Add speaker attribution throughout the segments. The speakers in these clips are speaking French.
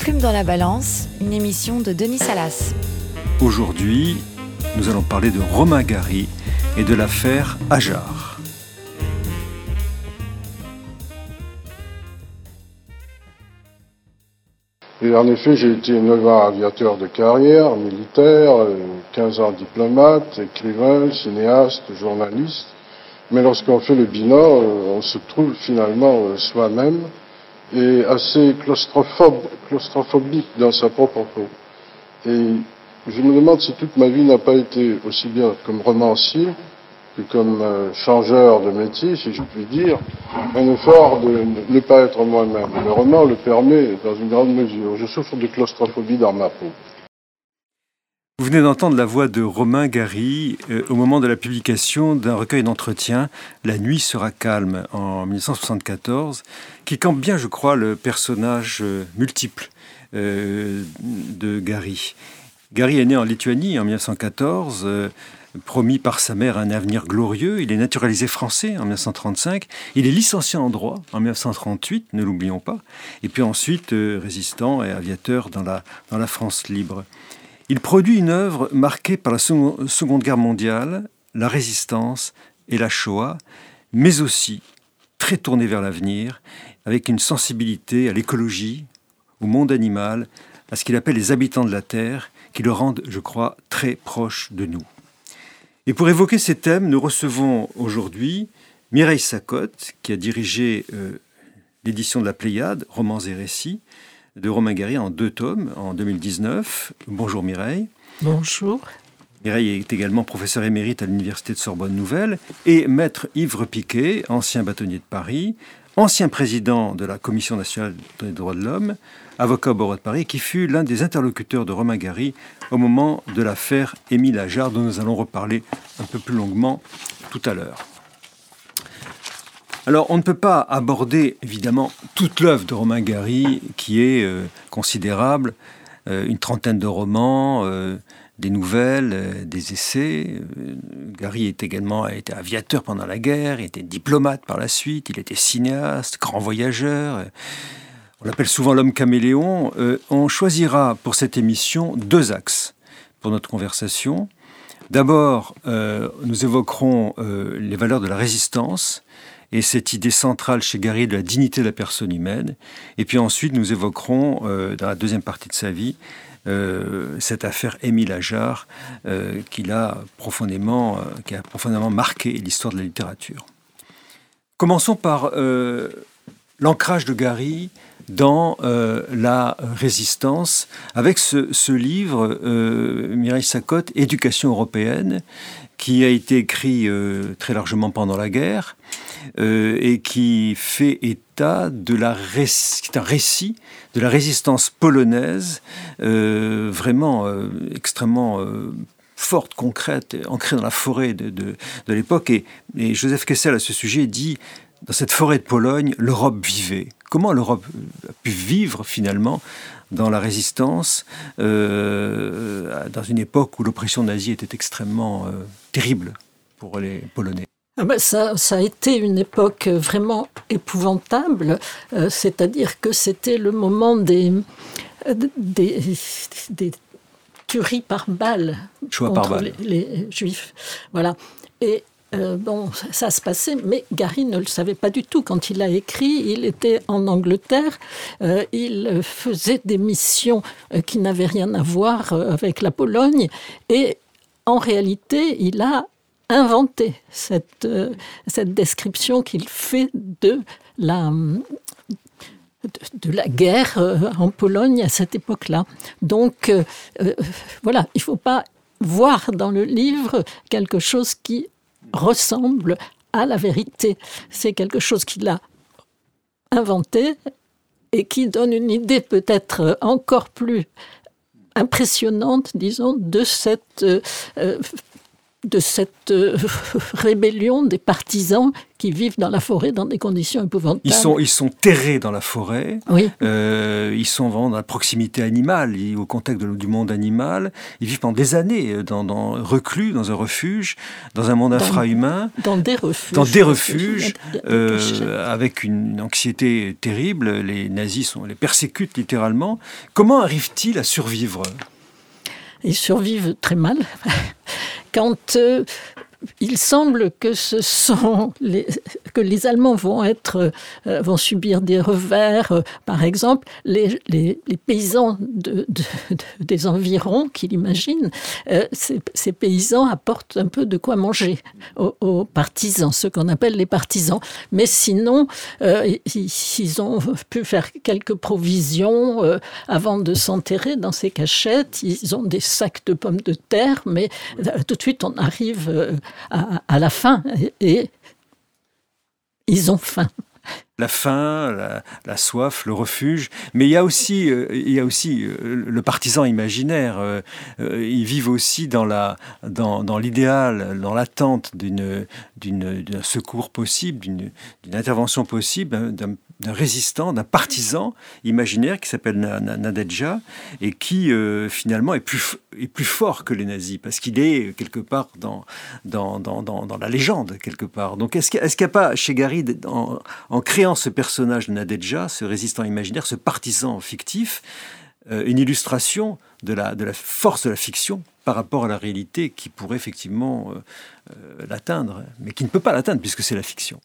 Speaker 1: Plume dans la balance, une émission de Denis Salas.
Speaker 2: Aujourd'hui, nous allons parler de Romain Gary et de l'affaire Ajar.
Speaker 3: Et en effet, j'ai été 9 ans aviateur de carrière, militaire, 15 ans diplomate, écrivain, cinéaste, journaliste. Mais lorsqu'on fait le bilan, euh, on se trouve finalement euh, soi-même et assez claustrophobe, claustrophobique dans sa propre peau. Et je me demande si toute ma vie n'a pas été aussi bien comme romancier que comme euh, changeur de métier, si je puis dire, un effort de ne pas être moi-même. Le roman le permet dans une grande mesure. Je souffre de claustrophobie dans ma peau.
Speaker 2: Vous venez d'entendre la voix de Romain Gary euh, au moment de la publication d'un recueil d'entretien, La nuit sera calme, en 1974, qui campe bien, je crois, le personnage euh, multiple euh, de Gary. Gary est né en Lituanie en 1914, promis par sa mère un avenir glorieux. Il est naturalisé français en 1935. Il est licencié en droit en 1938, ne l'oublions pas. Et puis ensuite, résistant et aviateur dans la France libre. Il produit une œuvre marquée par la Seconde Guerre mondiale, la résistance et la Shoah, mais aussi très tournée vers l'avenir, avec une sensibilité à l'écologie, au monde animal, à ce qu'il appelle les habitants de la Terre, qui le rendent, je crois, très proche de nous. Et pour évoquer ces thèmes, nous recevons aujourd'hui Mireille Sacotte, qui a dirigé euh, l'édition de la Pléiade, Romans et Récits, de Romain Gary en deux tomes en 2019. Bonjour Mireille.
Speaker 4: Bonjour.
Speaker 2: Mireille est également professeur émérite à l'Université de Sorbonne Nouvelle et maître Yves Piquet, ancien bâtonnier de Paris, ancien président de la Commission nationale des droits de l'homme, avocat au barreau de Paris, qui fut l'un des interlocuteurs de Romain Gary au moment de l'affaire Émile Ajar, dont nous allons reparler un peu plus longuement tout à l'heure. Alors, on ne peut pas aborder évidemment toute l'œuvre de Romain Gary, qui est euh, considérable, euh, une trentaine de romans, euh, des nouvelles, des essais. Gary est également été aviateur pendant la guerre, il était diplomate par la suite, il était cinéaste, grand voyageur. On l'appelle souvent l'homme caméléon. on choisira pour cette émission deux axes pour notre conversation. D'abord, nous évoquerons les valeurs de la résistance et cette idée centrale chez Gary de la dignité de la personne humaine. Et puis ensuite, nous évoquerons, euh, dans la deuxième partie de sa vie, euh, cette affaire Émile Ajar euh, qui, a profondément, qui a profondément marqué l'histoire de la littérature. Commençons par l'ancrage de Gary dans la résistance, avec ce, ce livre, Mireille Sacotte, Éducation européenne, qui a été écrit très largement pendant la guerre, euh, et qui fait état de la un récit de la résistance polonaise, euh, vraiment euh, extrêmement forte, concrète, ancrée dans la forêt de, de, l'époque. Et, Joseph Kessel, à ce sujet, dit dans cette forêt de Pologne, l'Europe vivait. Comment l'Europe a pu vivre finalement dans la résistance, dans une époque où l'oppression nazie était extrêmement terrible pour les Polonais
Speaker 4: ah ben, ça, ça, a été une époque vraiment épouvantable, euh, c'est-à-dire que c'était le moment des, des, des, tueries par balles contre Les, juifs. Voilà. Et euh, bon, ça se passait, mais Gary ne le savait pas du tout. Quand il a écrit, il était en Angleterre, euh, il faisait des missions qui n'avaient rien à voir avec la Pologne, et en réalité, il a inventé cette, euh, description qu'il fait de la, de, la guerre euh, en Pologne à cette époque-là. Donc euh, voilà, il ne faut pas voir dans le livre quelque chose qui ressemble à la vérité. C'est quelque chose qu'il a inventé et qui donne une idée peut-être encore plus impressionnante, disons, de cette de cette euh, rébellion des partisans qui vivent dans la forêt dans des conditions épouvantables.
Speaker 2: Ils sont, ils sont terrés dans la forêt,
Speaker 4: oui.
Speaker 2: Euh, ils sont vraiment dans la proximité animale, au contexte du monde animal. Ils vivent pendant des années euh, dans, dans reclus, dans un refuge, dans un monde infrahumain.
Speaker 4: Dans des refuges.
Speaker 2: Dans des refuges, avec une anxiété terrible. Les nazis sont, les persécutent littéralement. Comment arrivent-ils à survivre?
Speaker 4: Ils survivent très mal. Quand euh, il semble que ce sont les, que les Allemands vont être euh, vont subir des revers. Euh, par exemple, les, les, paysans de, des environs qu'il imagine, euh, ces, paysans apportent un peu de quoi manger aux, partisans, ceux qu'on appelle les partisans. Mais sinon, ils, ont pu faire quelques provisions avant de s'enterrer dans ces cachettes. Ils ont des sacs de pommes de terre, mais tout de suite on arrive à, la fin et, ils ont faim
Speaker 2: la faim, la, soif, le refuge. Mais il y a aussi, euh, il y a aussi euh, le partisan imaginaire. Euh, ils vivent aussi dans, l'idéal, dans l'attente d'une, d'un secours possible, d'une, intervention possible, d'un d'un résistant, d'un partisan imaginaire qui s'appelle Nadedja et qui euh, finalement est plus, est plus fort que les nazis parce qu'il est quelque part dans, dans, dans, dans, la légende, quelque part. Donc est-ce qu'il n'y a, pas chez Gary, en, créant ce personnage de Nadedja, ce résistant imaginaire, ce partisan fictif, euh, une illustration de la, de la force de la fiction par rapport à la réalité qui pourrait effectivement euh, euh, l'atteindre, mais qui ne peut pas l'atteindre puisque c'est la fiction.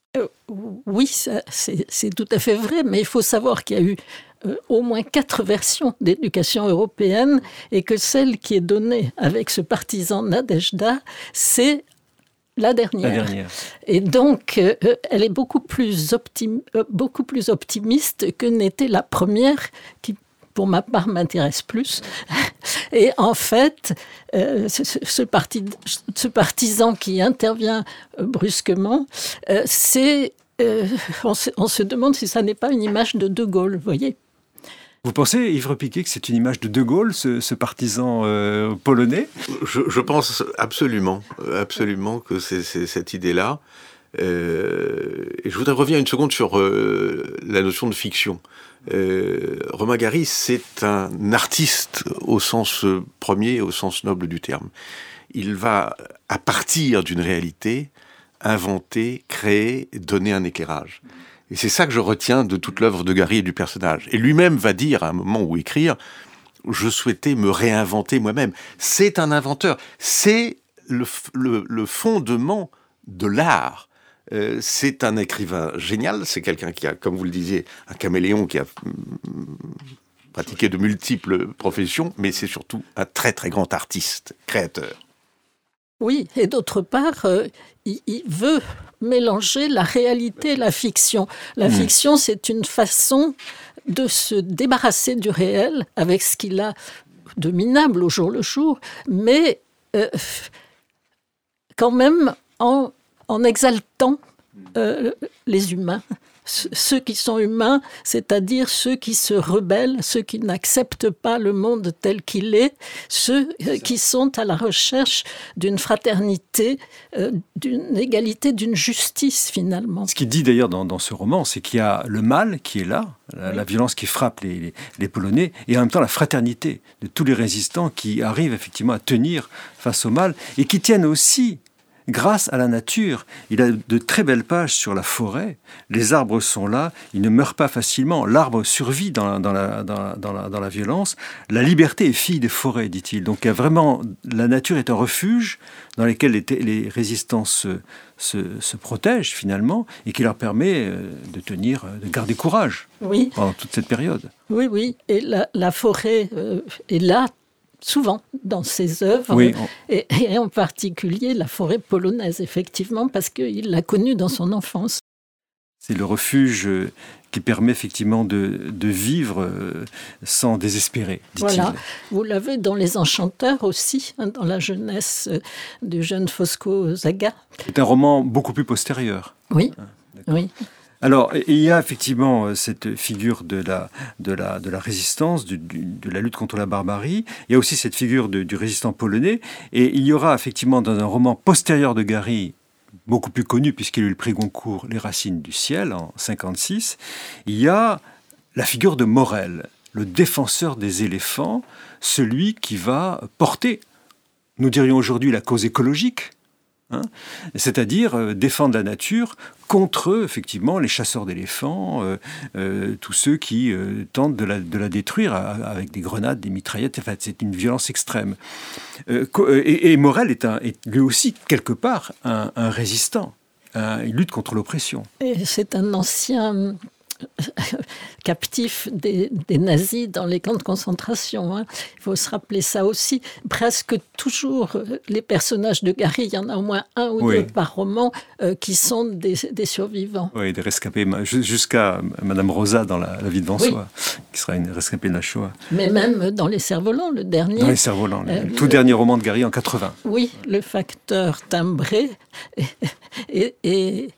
Speaker 4: oui, c'est tout à fait vrai, mais il faut savoir qu'il y a eu au moins quatre versions d'éducation européenne et que celle qui est donnée avec ce partisan Nadejda, c'est la dernière.
Speaker 2: la dernière.
Speaker 4: Et donc, elle est beaucoup plus, beaucoup plus optimiste que n'était la première qui pour ma part, m'intéresse plus. Et en fait, euh, ce, parti, ce, partisan qui intervient euh, brusquement, euh, c'est, on se, demande si ça n'est pas une image de De Gaulle, vous voyez.
Speaker 2: Vous pensez, Yves Repiquet, que c'est une image de De Gaulle, ce, partisan polonais?
Speaker 5: Je, pense absolument, absolument que c'est cette idée-là. et je voudrais revenir une seconde sur la notion de fiction. Euh, Romain Gary, c'est un artiste au sens premier, au sens noble du terme. Il va, à partir d'une réalité, inventer, créer, donner un éclairage. Et c'est ça que je retiens de toute l'œuvre de Gary et du personnage. Et lui-même va dire à un moment où écrire, je souhaitais me réinventer moi-même. C'est un inventeur. C'est le, le fondement de l'art. Euh, c'est un écrivain génial, c'est quelqu'un qui a, comme vous le disiez, un caméléon qui a mm, pratiqué de multiples professions, mais c'est surtout un très très grand artiste, créateur.
Speaker 4: Oui, et d'autre part, euh, il, veut mélanger la réalité et la fiction. La hmm. fiction, c'est une façon de se débarrasser du réel avec ce qu'il a de minable au jour le jour, mais euh, quand même en en exaltant euh, les humains, ceux qui sont humains, c'est-à-dire ceux qui se rebellent, ceux qui n'acceptent pas le monde tel qu'il est, ceux euh, qui sont à la recherche d'une fraternité, euh, d'une égalité, d'une justice finalement.
Speaker 2: Ce qu'il dit d'ailleurs dans, ce roman, c'est qu'il y a le mal qui est là, la, violence qui frappe les, les, Polonais, et en même temps la fraternité de tous les résistants qui arrivent effectivement à tenir face au mal et qui tiennent aussi grâce à la nature. Il a de très belles pages sur la forêt. Les arbres sont là, ils ne meurent pas facilement. L'arbre survit dans, la, dans, la, violence. La liberté est fille des forêts, dit-il. Donc vraiment, la nature est un refuge dans lequel les, résistants se, se, protègent finalement et qui leur permet euh, de tenir, de garder courage
Speaker 4: oui.
Speaker 2: pendant toute cette période.
Speaker 4: Oui, oui. Et la, forêt euh, est là souvent dans ses œuvres, et, en particulier la forêt polonaise, effectivement, parce qu'il l'a connue dans son enfance.
Speaker 2: C'est le refuge qui permet effectivement de, vivre euh, sans désespérer.
Speaker 4: Voilà, vous l'avez dans Les Enchanteurs aussi, hein, dans la jeunesse euh, du jeune Fosco Zaga.
Speaker 2: C'est un roman beaucoup plus postérieur.
Speaker 4: Oui, ah, oui.
Speaker 2: Alors, il y a effectivement euh, cette figure de la, de la, de la résistance, de la lutte contre la barbarie. Il y a aussi cette figure du résistant polonais. Et il y aura effectivement dans un roman postérieur de Gary, beaucoup plus connu puisqu'il a eu le prix Goncourt, Les Racines du ciel en 56, il y a la figure de Morel, le défenseur des éléphants, celui qui va porter, nous dirions aujourd'hui, la cause écologique, Hein. c'est-à-dire euh, défendre la nature contre effectivement les chasseurs d'éléphants, euh, euh, tous ceux qui tentent de la, détruire avec des grenades, des mitraillettes. Enfin, c'est une violence extrême. Et, Morel est, lui aussi quelque part un, résistant. il lutte contre l'oppression.
Speaker 4: Et c'est un ancien captifs des, nazis dans les camps de concentration. Hein. Il faut se rappeler ça aussi. Presque toujours, euh, les personnages de Gary, il y en a au moins un ou deux par roman, euh, qui sont des, survivants.
Speaker 2: Oui, des rescapés, jusqu'à Madame Rosa dans La, vie de Vansois, qui sera une rescapée de la Shoah.
Speaker 4: Mais même dans Les Cerfs-Volants, le dernier.
Speaker 2: Dans Les Cerfs-Volants, le euh, tout dernier roman de Gary en 80.
Speaker 4: Oui, le facteur timbré et
Speaker 2: et,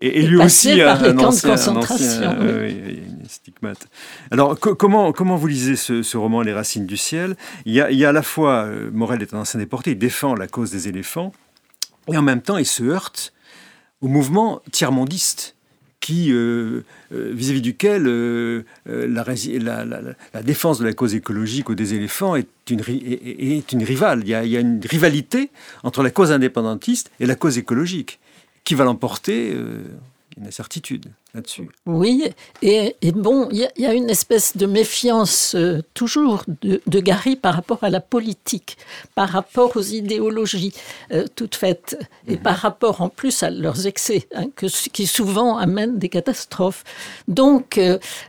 Speaker 2: lui aussi a un, ancien, euh, stigmate. Alors comment, comment vous lisez ce, roman Les Racines du ciel? Il y, a, il y, a, à la fois, euh, Morel est un ancien déporté, il défend la cause des éléphants, et en même temps il se heurte au mouvement tiers-mondiste qui, euh, vis-à-vis duquel la, la, la, défense de la cause écologique ou des éléphants est une, est, est une rivale. Il y, a, il y, a, une rivalité entre la cause indépendantiste et la cause écologique qui va l'emporter euh, une incertitude là-dessus.
Speaker 4: Oui, et, bon, il y, a une espèce de méfiance euh, toujours de, Gary par rapport à la politique, par rapport aux idéologies euh, toutes faites, et mhm. par rapport en plus à leurs excès, hein, que, qui souvent amènent des catastrophes. Donc,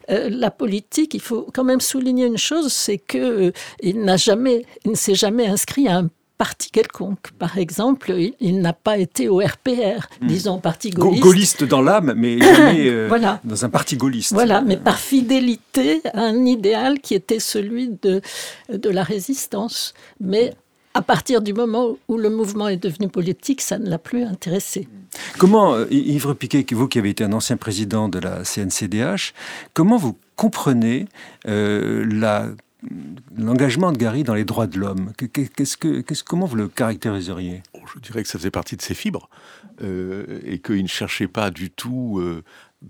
Speaker 4: la politique, il faut quand même souligner une chose, c'est que il n'a jamais, il ne s'est jamais inscrit à un parti quelconque. Par exemple, il, n'a pas été au RPR, hmm. disons parti gaulliste.
Speaker 2: Gaulliste dans l'âme, mais jamais euh, dans un parti gaulliste.
Speaker 4: Voilà, mais par fidélité à un idéal qui était celui de, de la résistance. Mais à partir du moment où le mouvement est devenu politique, ça ne l'a plus intéressé.
Speaker 2: Comment, euh, Yves Piquet, vous qui avez été un ancien président de la CNCDH, comment vous comprenez euh, la l'engagement de Gary dans les droits de l'homme, qu'est-ce que, comment vous le caractériseriez?
Speaker 5: Oh, Je dirais que ça faisait partie de ses fibres euh, et qu'il ne cherchait pas du tout, euh,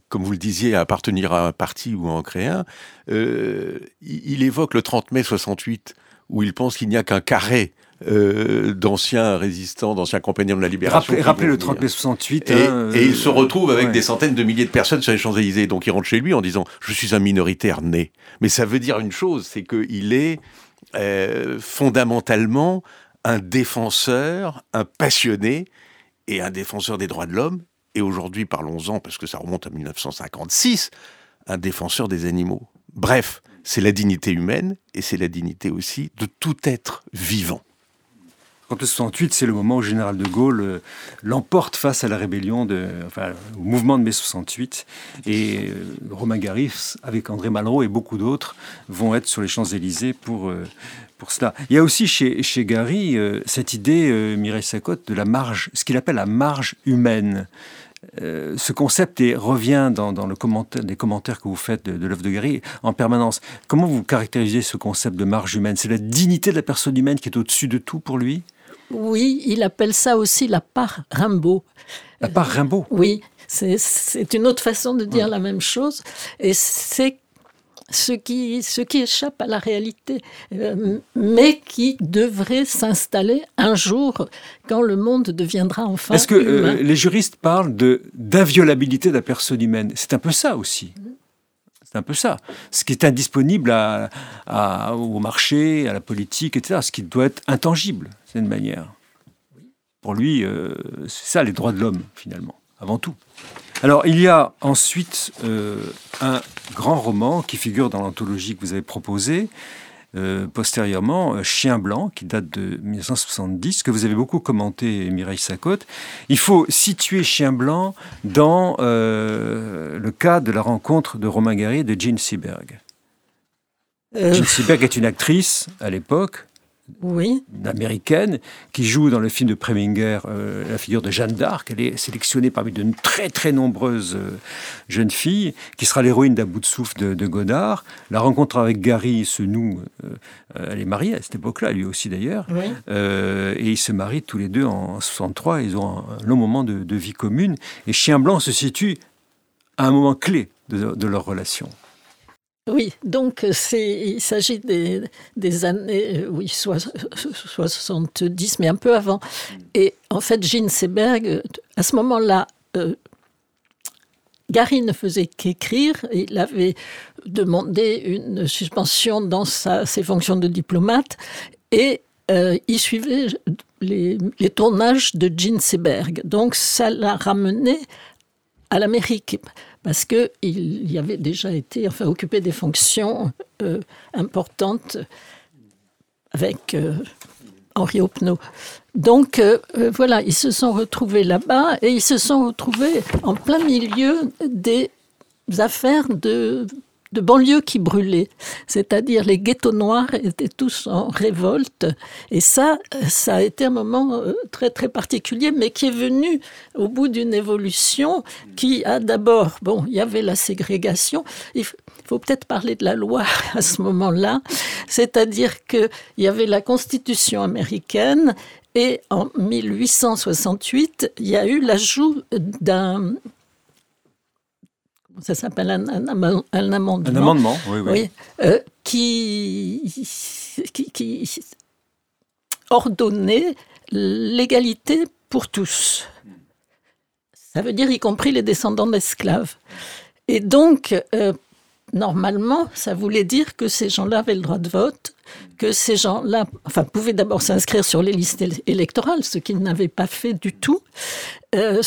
Speaker 5: comme vous le disiez, à appartenir à un parti ou à en créer un. Euh, il évoque le 30 mai 68 où il pense qu'il n'y a qu'un carré euh, d'anciens résistants, d'anciens compagnons de la libération.
Speaker 2: Rappelez, le 30 mai 68.
Speaker 5: Et, hein, et il se retrouve avec des centaines de milliers de personnes sur les Champs-Élysées. Donc il rentre chez lui en disant Je suis un minoritaire né. Mais ça veut dire une chose c'est qu'il est euh, fondamentalement un défenseur, un passionné et un défenseur des droits de l'homme. Et aujourd'hui, parlons-en, parce que ça remonte à 1956, un défenseur des animaux. Bref, c'est la dignité humaine et c'est la dignité aussi de tout être vivant.
Speaker 2: Quand le 68, c'est le moment où le général de Gaulle euh, l'emporte face à la rébellion, au mouvement de mai 68. Et euh, Romain Gary, avec André Malraux et beaucoup d'autres, vont être sur les Champs-Élysées pour, euh, pour cela. Il y a aussi chez, chez Gary cette idée, Mireille Sacotte, de la marge, ce qu'il appelle la marge humaine. ce concept revient dans, dans le commentaire, les commentaires que vous faites de, de l'œuvre de Gary en permanence. Comment vous caractérisez ce concept de marge humaine? C'est la dignité de la personne humaine qui est au-dessus de tout pour lui?
Speaker 4: Oui, il appelle ça aussi la part Rimbaud.
Speaker 2: La part Rimbaud
Speaker 4: Oui, c'est une autre façon de dire la même chose. Et c'est ce qui, ce qui échappe à la réalité, euh, mais qui devrait s'installer un jour quand le monde deviendra enfin.
Speaker 2: Est-ce que euh, les juristes parlent d'inviolabilité de la personne humaine? C'est un peu ça aussi. C'est un peu ça. Ce qui est indisponible au marché, à la politique, etc. Ce qui doit être intangible, c'est une manière. Pour lui, euh, c'est ça les droits de l'homme, finalement, avant tout. Alors, il y a ensuite euh, un grand roman qui figure dans l'anthologie que vous avez proposée, euh, postérieurement euh, Chien blanc, qui date de 1970, que vous avez beaucoup commenté, Mireille Sacotte. Il faut situer Chien blanc dans euh, le cas de la rencontre de Romain Gary et de Jean Seberg. Jean Seberg est une actrice à l'époque,
Speaker 4: oui.
Speaker 2: américaine qui joue dans le film de Preminger euh, la figure de Jeanne d'Arc. Elle est sélectionnée parmi de très très nombreuses euh, jeunes filles, qui sera l'héroïne d'À bout de souffle de, Godard. La rencontre avec Gary se noue. elle est mariée à cette époque-là, lui aussi d'ailleurs. et ils se marient tous les deux en 63. Ils ont un, long moment de, vie commune. Et Chien Blanc se situe à un moment clé de leur relation.
Speaker 4: Oui, donc il s'agit des, années, euh, oui, soit, 70, mais un peu avant. Et en fait, Gene Seberg, à ce moment-là, euh, Gary ne faisait qu'écrire. Il avait demandé une suspension dans ses fonctions de diplomate et euh, il suivait les, les, tournages de Gene Seberg. Donc ça l'a ramené à l'Amérique parce qu'il y avait déjà été, enfin, occupé des fonctions euh, importantes avec euh, Henri Opnaud. Donc euh, voilà, ils se sont retrouvés là-bas et ils se sont retrouvés en plein milieu des affaires de de banlieues qui brûlaient, c'est-à-dire les ghettos noirs étaient tous en révolte. Et ça, ça a été un moment euh, très très particulier, mais qui est venu au bout d'une évolution qui a d'abord, bon, il y avait la ségrégation. Il faut peut-être parler de la loi à ce moment-là, c'est-à-dire qu'il y avait la Constitution américaine et en 1868, il y a eu l'ajout d'un ça s'appelle un, amendement. Un
Speaker 2: amendement, oui, oui.
Speaker 4: Euh, qui, qui, ordonnait l'égalité pour tous. Ça veut dire y compris les descendants d'esclaves. Et donc, euh, normalement, ça voulait dire que ces gens-là avaient le droit de vote, que ces gens-là enfin, pouvaient d'abord s'inscrire sur les listes électorales, ce qu'ils n'avaient pas fait du tout. Euh,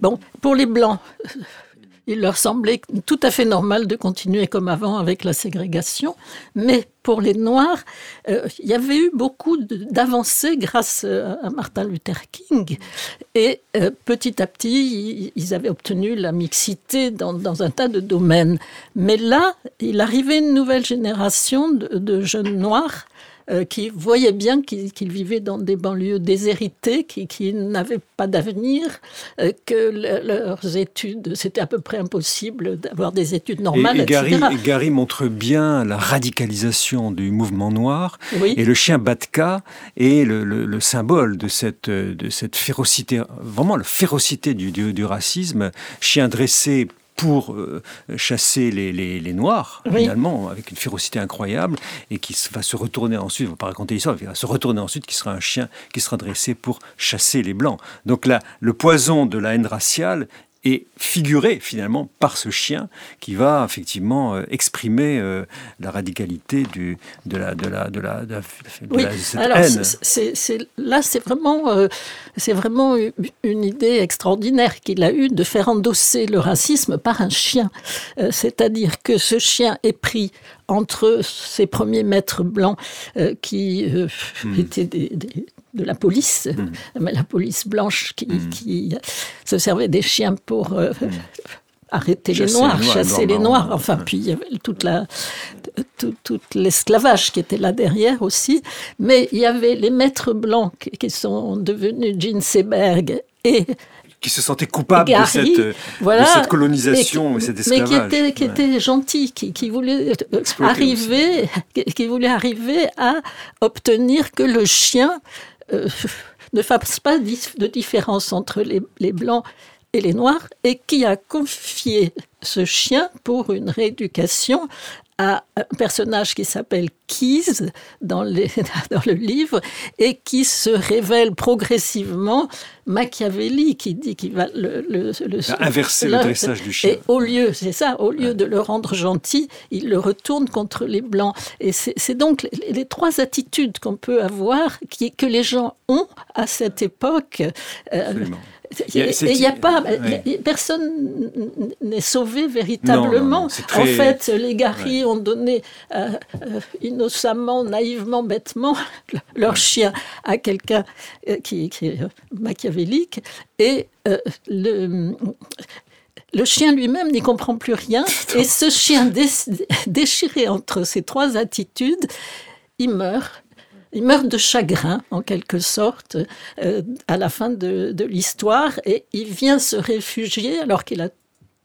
Speaker 4: bon, pour les Blancs, il leur semblait tout à fait normal de continuer comme avant avec la ségrégation. Mais pour les Noirs, euh, il y avait eu beaucoup d'avancées grâce euh, à Martin Luther King. Et euh, petit à petit, ils avaient obtenu la mixité dans, un tas de domaines. Mais là, il arrivait une nouvelle génération de jeunes Noirs euh, qui voyaient bien qu'ils vivaient dans des banlieues déshéritées, qui, qui n'avaient pas d'avenir, euh, que leurs études, c'était à peu près impossible d'avoir des études normales,
Speaker 2: et, Gary, Gary, montre bien la radicalisation du mouvement noir, et le chien Batka est le, symbole de cette, de cette férocité, vraiment la férocité du, du racisme, chien dressé pour euh, chasser les, les, Noirs, finalement, avec une férocité incroyable, et qui va se retourner ensuite, on va pas raconter l'histoire, il va se retourner ensuite, qui sera un chien qui sera dressé pour chasser les Blancs. Donc là, le poison de la haine raciale et figuré finalement par ce chien qui va effectivement euh, exprimer euh, la radicalité du, de la de la de la de,
Speaker 4: oui. cette Alors, haine. là, c'est vraiment euh, c'est vraiment une idée extraordinaire qu'il a eue de faire endosser le racisme par un chien, c'est-à-dire que ce chien est pris entre ses premiers maîtres blancs qui hmm. étaient des de la police, mm. la police blanche qui, mm. se servait des chiens pour euh, mm. arrêter les noirs, chasser les noirs. Enfin, puis il y avait toute la, tout, l'esclavage qui était là derrière aussi. Mais il y avait les maîtres blancs qui, sont devenus Jean Seberg et
Speaker 2: qui se sentaient coupables de, cette, cette, colonisation et, cet esclavage.
Speaker 4: Mais qui étaient, qui gentils, qui, qui voulaient euh, arriver, qui voulaient arriver à obtenir que le chien euh, ne fasse pas de différence entre les, les blancs et les noirs et qui a confié ce chien pour une rééducation à un personnage qui s'appelle Keys dans, dans, le livre et qui se révèle progressivement Machiavelli qui dit qu'il va le, le,
Speaker 2: inverser le dressage du chien.
Speaker 4: Et au lieu, c'est ça, au lieu de le rendre gentil, il le retourne contre les blancs. Et c'est donc les, trois attitudes qu'on peut avoir, qui, que les gens ont à cette époque.
Speaker 2: Euh,
Speaker 4: et il n'y a pas, personne n'est sauvé véritablement. En fait, les Gary ont donné euh, euh, innocemment, naïvement, bêtement leur chien à quelqu'un euh, qui, est machiavélique. Et le le chien lui-même n'y comprend plus rien. Et ce chien déchiré entre ces trois attitudes, il meurt il meurt de chagrin, en quelque sorte, euh, à la fin de, l'histoire, et il vient se réfugier alors qu'il a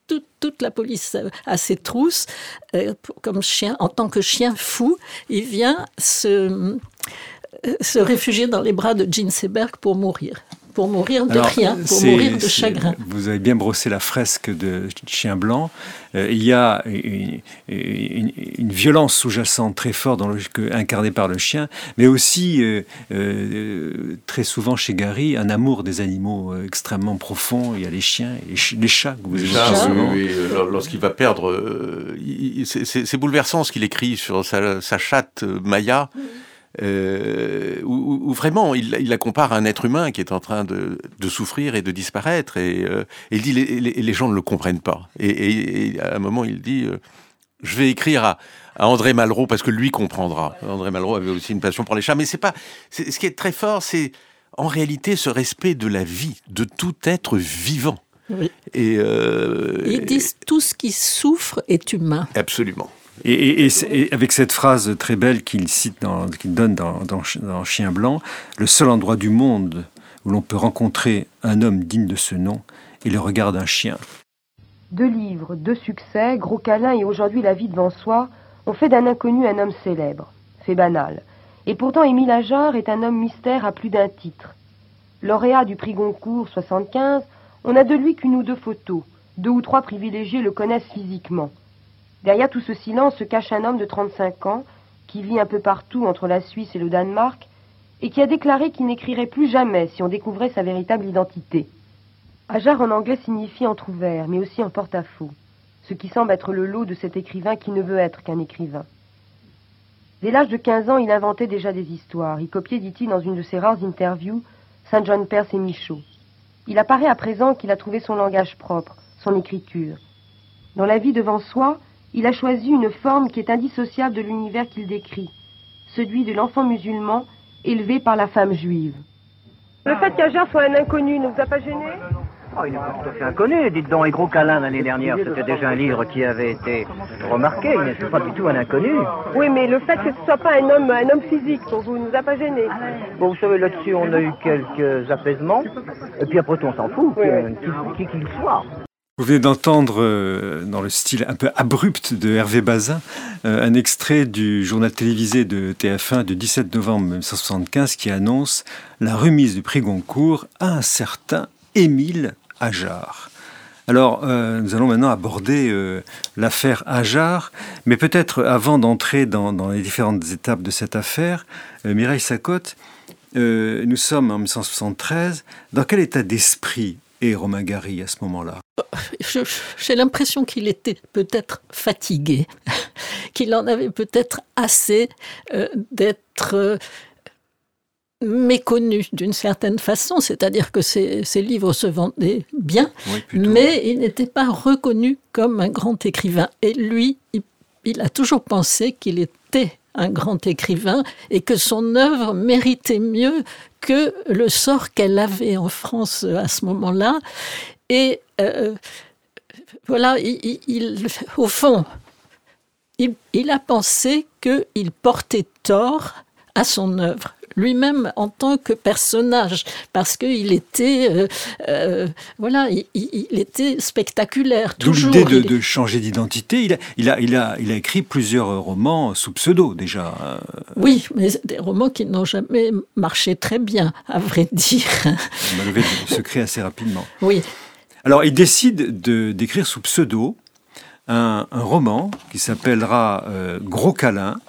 Speaker 4: toute, la police à ses trousses, euh, comme chien, en tant que chien fou, il vient se, se réfugier dans les bras de Jean Seberg pour mourir pour mourir de rien, pour mourir de chagrin.
Speaker 2: Vous avez bien brossé la fresque de Chien Blanc. Euh, il y a une, violence sous-jacente très forte dans le, incarnée par le chien, mais aussi euh, euh, très souvent chez Gary un amour des animaux extrêmement profond. Il y a les chiens et les, chats que vous les
Speaker 5: Lorsqu'il va perdre, c'est bouleversant ce qu'il écrit sur sa, sa chatte Maya. Euh, où, vraiment il, la compare à un être humain qui est en train de, souffrir et de disparaître. Et, euh, il dit les, les, gens ne le comprennent pas. Et, à un moment, il dit euh, Je vais écrire à, André Malraux parce que lui comprendra. André Malraux avait aussi une passion pour les chats. Mais c'est pas. Ce qui est très fort, c'est en réalité ce respect de la vie, de tout être vivant.
Speaker 4: Et, Ils disent tout ce qui souffre est humain.
Speaker 5: Absolument.
Speaker 2: Et, avec cette phrase très belle qu'il cite, qu'il donne dans, Chien blanc, le seul endroit du monde où l'on peut rencontrer un homme digne de ce nom est le regard d'un chien.
Speaker 6: Deux livres, deux succès, Gros câlin et aujourd'hui La vie devant soi, ont fait d'un inconnu un homme célèbre, fait banal. Et pourtant Émile Ajar est un homme mystère à plus d'un titre. Lauréat du prix Goncourt 75, on n'a de lui qu'une ou deux photos. Deux ou trois privilégiés le connaissent physiquement. Derrière tout ce silence se cache un homme de 35 ans qui vit un peu partout entre la Suisse et le Danemark et qui a déclaré qu'il n'écrirait plus jamais si on découvrait sa véritable identité. Ajar en anglais signifie entr'ouvert, mais aussi en porte-à-faux, ce qui semble être le lot de cet écrivain qui ne veut être qu'un écrivain. Dès l'âge de 15 ans, il inventait déjà des histoires. Il copiait, dit-il, dans une de ses rares interviews, Saint John Perse et Michaud. Il apparaît à présent qu'il a trouvé son langage propre, son écriture. Dans la vie devant soi, il a choisi une forme qui est indissociable de l'univers qu'il décrit, celui de l'enfant musulman élevé par la femme juive. Le fait qu'Ager soit un inconnu ne vous a pas gêné?
Speaker 7: Oh, il n'est pas tout à fait inconnu. Dites donc, et Gros Câlin l'année dernière, c'était déjà un livre qui avait été remarqué. Il n'est pas du tout un inconnu.
Speaker 6: Oui, mais le fait que ce ne soit pas un homme, un homme physique, pour vous, ne nous a pas gêné.
Speaker 7: Bon, vous savez, là-dessus, on a eu quelques apaisements. Et puis après tout, on s'en fout, qui qu'il soit.
Speaker 2: Vous venez d'entendre, euh, dans le style un peu abrupt de Hervé Bazin, euh, un extrait du journal télévisé de TF1 du 17 novembre 1975 qui annonce la remise du prix Goncourt à un certain Émile Ajar. Alors, euh, nous allons maintenant aborder l'affaire Ajar, mais peut-être avant d'entrer dans, dans, les différentes étapes de cette affaire, Mireille Sacotte, nous sommes en 1973. Dans quel état d'esprit est Romain Gary à ce moment-là
Speaker 4: j'ai l'impression qu'il était peut-être fatigué, qu'il en avait peut-être assez euh, d'être euh, méconnu d'une certaine façon, c'est-à-dire que ses, livres se vendaient bien, mais il n'était pas reconnu comme un grand écrivain. Et lui, il a toujours pensé qu'il était un grand écrivain et que son œuvre méritait mieux que le sort qu'elle avait en France à ce moment-là. Et euh, voilà, il, au fond, il, a pensé qu'il portait tort à son œuvre lui-même en tant que personnage, parce qu'il était, euh, euh, voilà, il, était spectaculaire.
Speaker 2: D'où l'idée de, changer d'identité. Il a, il, a, il, a, il a écrit plusieurs romans sous pseudo déjà.
Speaker 4: Oui, mais des romans qui n'ont jamais marché très bien, à vrai dire.
Speaker 2: On a levé le secret assez rapidement.
Speaker 4: Oui.
Speaker 2: Alors, il décide d'écrire sous pseudo un, roman qui s'appellera euh, Gros câlin,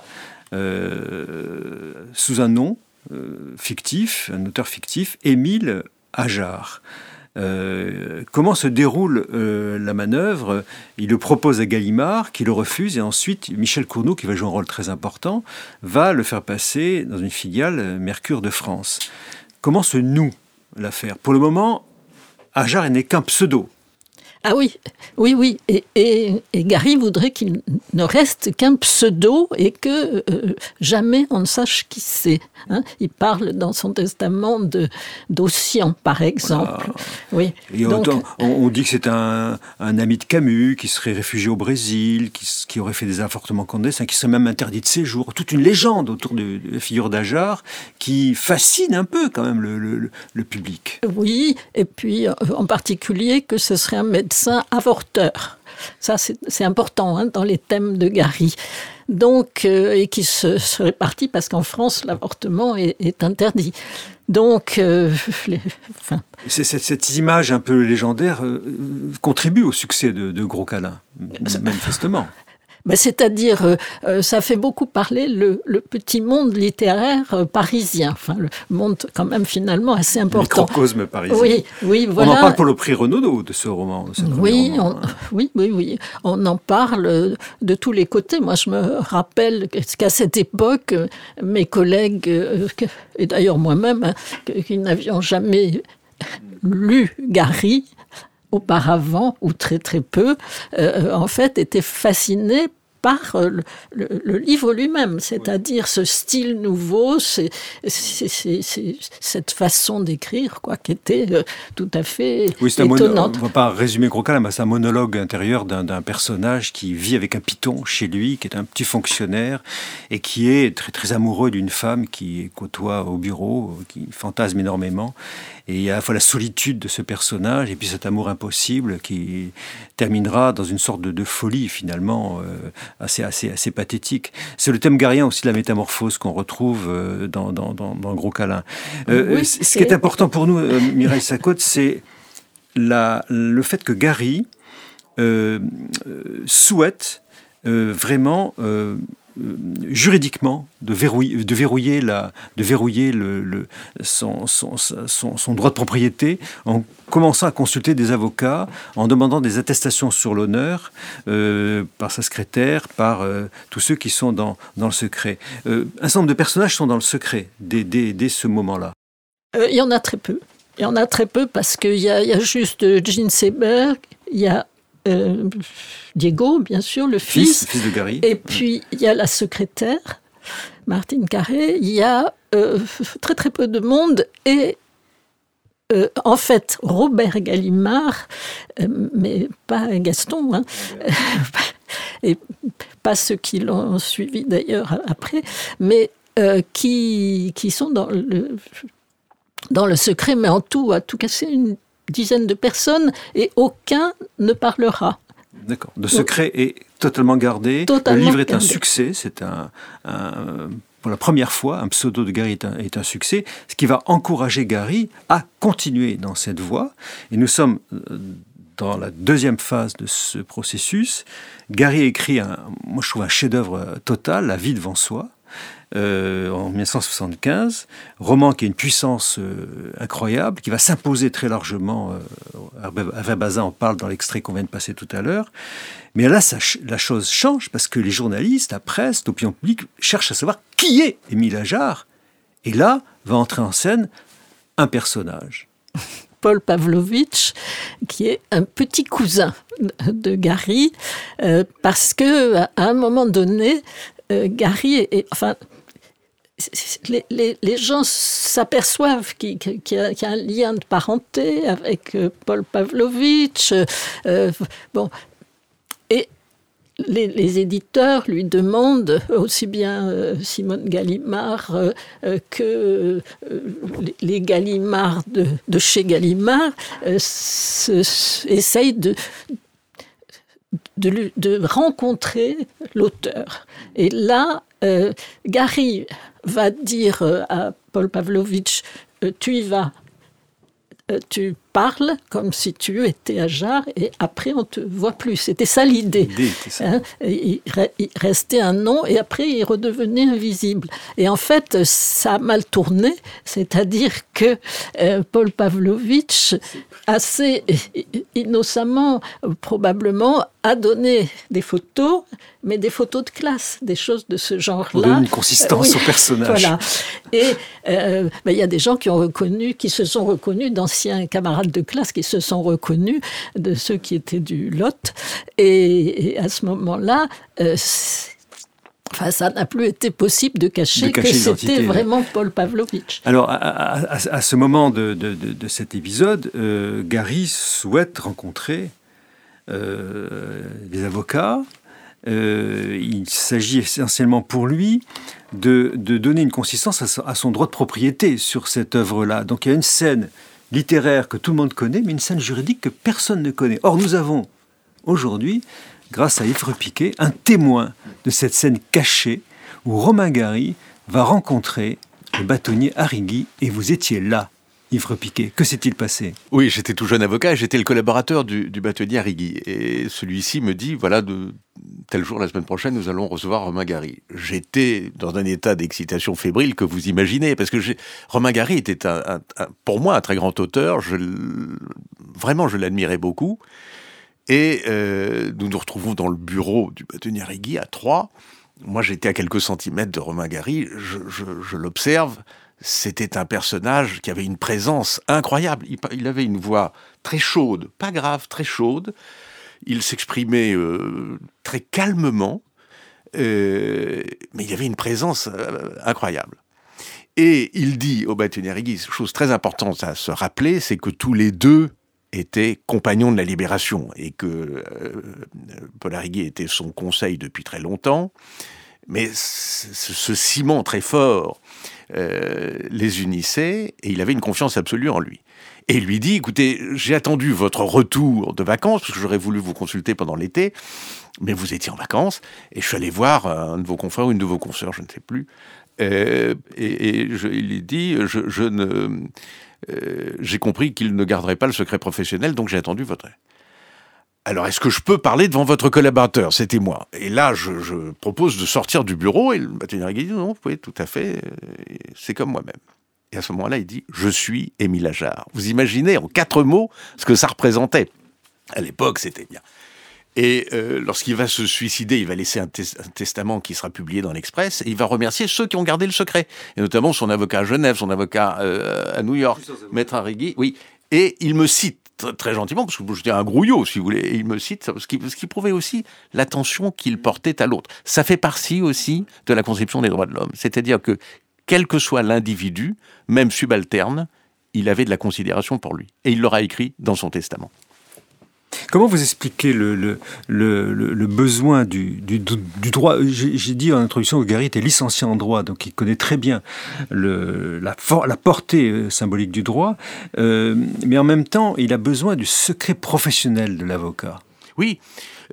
Speaker 2: euh, sous un nom euh, fictif, un auteur fictif, Émile Ajar. comment se déroule la manœuvre? Il le propose à Gallimard, qui le refuse, et ensuite Michel Cournot, qui va jouer un rôle très important, va le faire passer dans une filiale Mercure de France. Comment se noue l'affaire? Pour le moment, Ajar n'est qu'un pseudo.
Speaker 4: Ah oui, oui, oui. Et, et, Gary voudrait qu'il ne reste qu'un pseudo et que euh, jamais on ne sache qui c'est. Hein. Il parle dans son testament de d'Ossian, par exemple. Oui.
Speaker 2: on, dit que c'est un, un, ami de Camus qui serait réfugié au Brésil, qui, qui aurait fait des avortements clandestins, qui serait même interdit de séjour. Toute une légende autour de, la figure d'Ajar qui fascine un peu quand même le, le, le public.
Speaker 4: Oui, et puis euh, en particulier que ce serait un médecin avorteur. Ça, c'est important hein, dans les thèmes de Gary. Donc, euh, et qui se, se répartit parce qu'en France, l'avortement est, interdit. Donc, euh,
Speaker 2: cette, image un peu légendaire contribue au succès de, de Gros Câlin, manifestement.
Speaker 4: Ben, c'est-à-dire, euh, euh, ça fait beaucoup parler le, petit monde littéraire euh, parisien, enfin le monde quand même finalement assez important.
Speaker 2: Microcosme parisien.
Speaker 4: Oui, oui, voilà.
Speaker 2: On en parle pour le prix Renaudot de ce roman.
Speaker 4: oui, oui, oui, oui, on en parle de tous les côtés. Moi, je me rappelle qu'à cette époque, mes collègues, et d'ailleurs moi-même, hein, qui n'avions jamais lu Gary, auparavant, ou très très peu, euh, en fait, étaient fascinés par euh, le, livre lui-même, c'est-à-dire ce style nouveau, c'est, cette façon d'écrire, quoi, qui était euh, tout à fait oui, étonnante.
Speaker 2: on ne va pas résumer gros mais c'est un monologue intérieur d'un personnage qui vit avec un python chez lui, qui est un petit fonctionnaire et qui est très très amoureux d'une femme qui côtoie au bureau, qui fantasme énormément. Et il y a à la fois la solitude de ce personnage et puis cet amour impossible qui terminera dans une sorte de, folie finalement euh, assez, assez, assez pathétique. C'est le thème garien aussi de la métamorphose qu'on retrouve euh, dans, dans, dans, Gros Câlin. Euh, ce qui est important pour nous, Mireille Sacotte, c'est le fait que Gary souhaite vraiment juridiquement de verrouiller, la, de verrouiller le, son, son, son, droit de propriété en commençant à consulter des avocats, en demandant des attestations sur l'honneur euh, par sa secrétaire, par euh, tous ceux qui sont dans, dans le secret. un certain nombre de personnages sont dans le secret dès, dès, dès ce moment-là.
Speaker 4: Il y en a très peu. Il y en a très peu parce qu'il y, y, a juste Jean Seberg, il y a euh, Diego, bien sûr, le fils.
Speaker 2: fils, de Gary.
Speaker 4: Et puis, il y a la secrétaire, Martine Carré. Il y a euh, très, très peu de monde. Et euh, en fait, Robert Gallimard, mais pas Gaston, hein, et pas ceux qui l'ont suivi d'ailleurs après, mais qui, qui sont dans le, dans le secret, mais en tout, à tout casser, une dizaine de personnes et aucun ne parlera.
Speaker 2: D'accord. Le secret est totalement gardé. le livre est un succès. C'est un, pour la première fois, un pseudo de Gary est un, est un, succès, ce qui va encourager Gary à continuer dans cette voie. Et nous sommes euh, dans la deuxième phase de ce processus. Gary écrit, un, moi je trouve un chef-d'œuvre total, La vie devant soi, euh, en 1975, roman qui a une puissance euh, incroyable, qui va s'imposer très largement. Euh, Hervé Bazin en parle dans l'extrait qu'on vient de passer tout à l'heure. Mais là, la chose change parce que les journalistes, la presse, l'opinion publique cherchent à savoir qui est Émile Ajar. Et là, va entrer en scène un personnage.
Speaker 4: Paul Pavlovitch, qui est un petit cousin de Gary, parce que à un moment donné, Gary est, enfin, les, gens s'aperçoivent qu'il y, a un lien de parenté avec euh, Paul Pavlovitch. Euh, bon, et les, éditeurs lui demandent, aussi bien euh, Simone Gallimard que les Gallimard de, chez Gallimard, essayent de, de, de rencontrer l'auteur. Et là, Gary va dire euh, à Paul Pavlovitch euh, Tu y vas, euh, tu parles comme si tu étais à Jarre et après on te voit plus. C'était ça l'idée. Hein. il, restait un nom et après il redevenait invisible. Et en fait, ça a mal tourné, c'est-à-dire que Paul Pavlovitch, assez innocemment probablement, a donné des photos mais des photos de classe, des choses de ce genre-là. Pour
Speaker 2: donner une consistance au personnage.
Speaker 4: Voilà. Et euh, ben, il y a des gens qui ont reconnu, qui se sont reconnus d'anciens camarades camarades de classe qui se sont reconnus de ceux qui étaient du Lot. Et, à ce moment-là, euh, Enfin, ça n'a plus été possible de cacher, que c'était vraiment Paul Pavlovitch.
Speaker 2: Alors, à, ce moment de, cet épisode, euh, Gary souhaite rencontrer euh, des avocats. Euh, il s'agit essentiellement pour lui de, donner une consistance à son, droit de propriété sur cette œuvre-là. Donc il y a une scène littéraire que tout le monde connaît, mais une scène juridique que personne ne connaît. Or, nous avons aujourd'hui grâce à Yves Repiquet, un témoin de cette scène cachée où Romain Gary va rencontrer le bâtonnier Arrigui et vous étiez là. Yves Repiquet, que s'est-il passé?
Speaker 5: Oui, j'étais tout jeune avocat j'étais le collaborateur du, bâtonnier Arrigui. Et celui-ci me dit, voilà, tel jour la semaine prochaine, nous allons recevoir Romain Gary. J'étais dans un état d'excitation fébrile que vous imaginez, parce que Romain Gary était pour moi un très grand auteur. Vraiment, je l'admirais beaucoup. Et euh, nous nous retrouvons dans le bureau du bâtonnier Rigui à Troyes. Moi, j'étais à quelques centimètres de Romain Gary. Je, l'observe. C'était un personnage qui avait une présence incroyable. Il, avait une voix très chaude, pas grave, très chaude. Il s'exprimait euh, très calmement, euh, mais il avait une présence incroyable. Et il dit au bâtonnier Rigui, chose très importante à se rappeler, c'est que tous les deux était compagnon de la libération et que euh, Paul Arrigui était son conseil depuis très longtemps. Mais ce, ciment très fort euh, les unissait et il avait une confiance absolue en lui. Et il lui dit, écoutez, j'ai attendu votre retour de vacances, parce que j'aurais voulu vous consulter pendant l'été, mais vous étiez en vacances, et je suis allé voir un de vos confrères ou une de vos consoeurs, je ne sais plus, euh, et, je, il lui dit, je, ne euh, j'ai compris qu'il ne garderait pas le secret professionnel, donc j'ai attendu votre. Alors, est-ce que je peux parler devant votre collaborateur? C'était moi. Et là, je, propose de sortir du bureau, et le bâtonnier dit non, vous pouvez tout à fait, euh, c'est comme moi-même. Et à ce moment-là, il dit Je suis Émile Ajar. Vous imaginez en quatre mots ce que ça représentait. À l'époque, c'était bien. Et euh, lorsqu'il va se suicider, il va laisser un, testament qui sera publié dans l'Express et il va remercier ceux qui ont gardé le secret, et notamment son avocat à Genève, son avocat euh, à New York, Maître Arrigui. Oui, et il me cite très, gentiment, parce que j'étais un grouillot, si vous voulez, et il me cite, ce qui, ce qui prouvait aussi l'attention qu'il portait à l'autre. Ça fait partie aussi de la conception des droits de l'homme. C'est-à-dire que, quel que soit l'individu, même subalterne, il avait de la considération pour lui. Et il l'aura écrit dans son testament.
Speaker 2: Comment vous expliquez le, besoin du, droit? J'ai dit en introduction que Gary était licencié en droit, donc il connaît très bien la, la, portée euh, symbolique du droit, euh, mais en même temps, il a besoin du secret professionnel de l'avocat.
Speaker 5: Oui,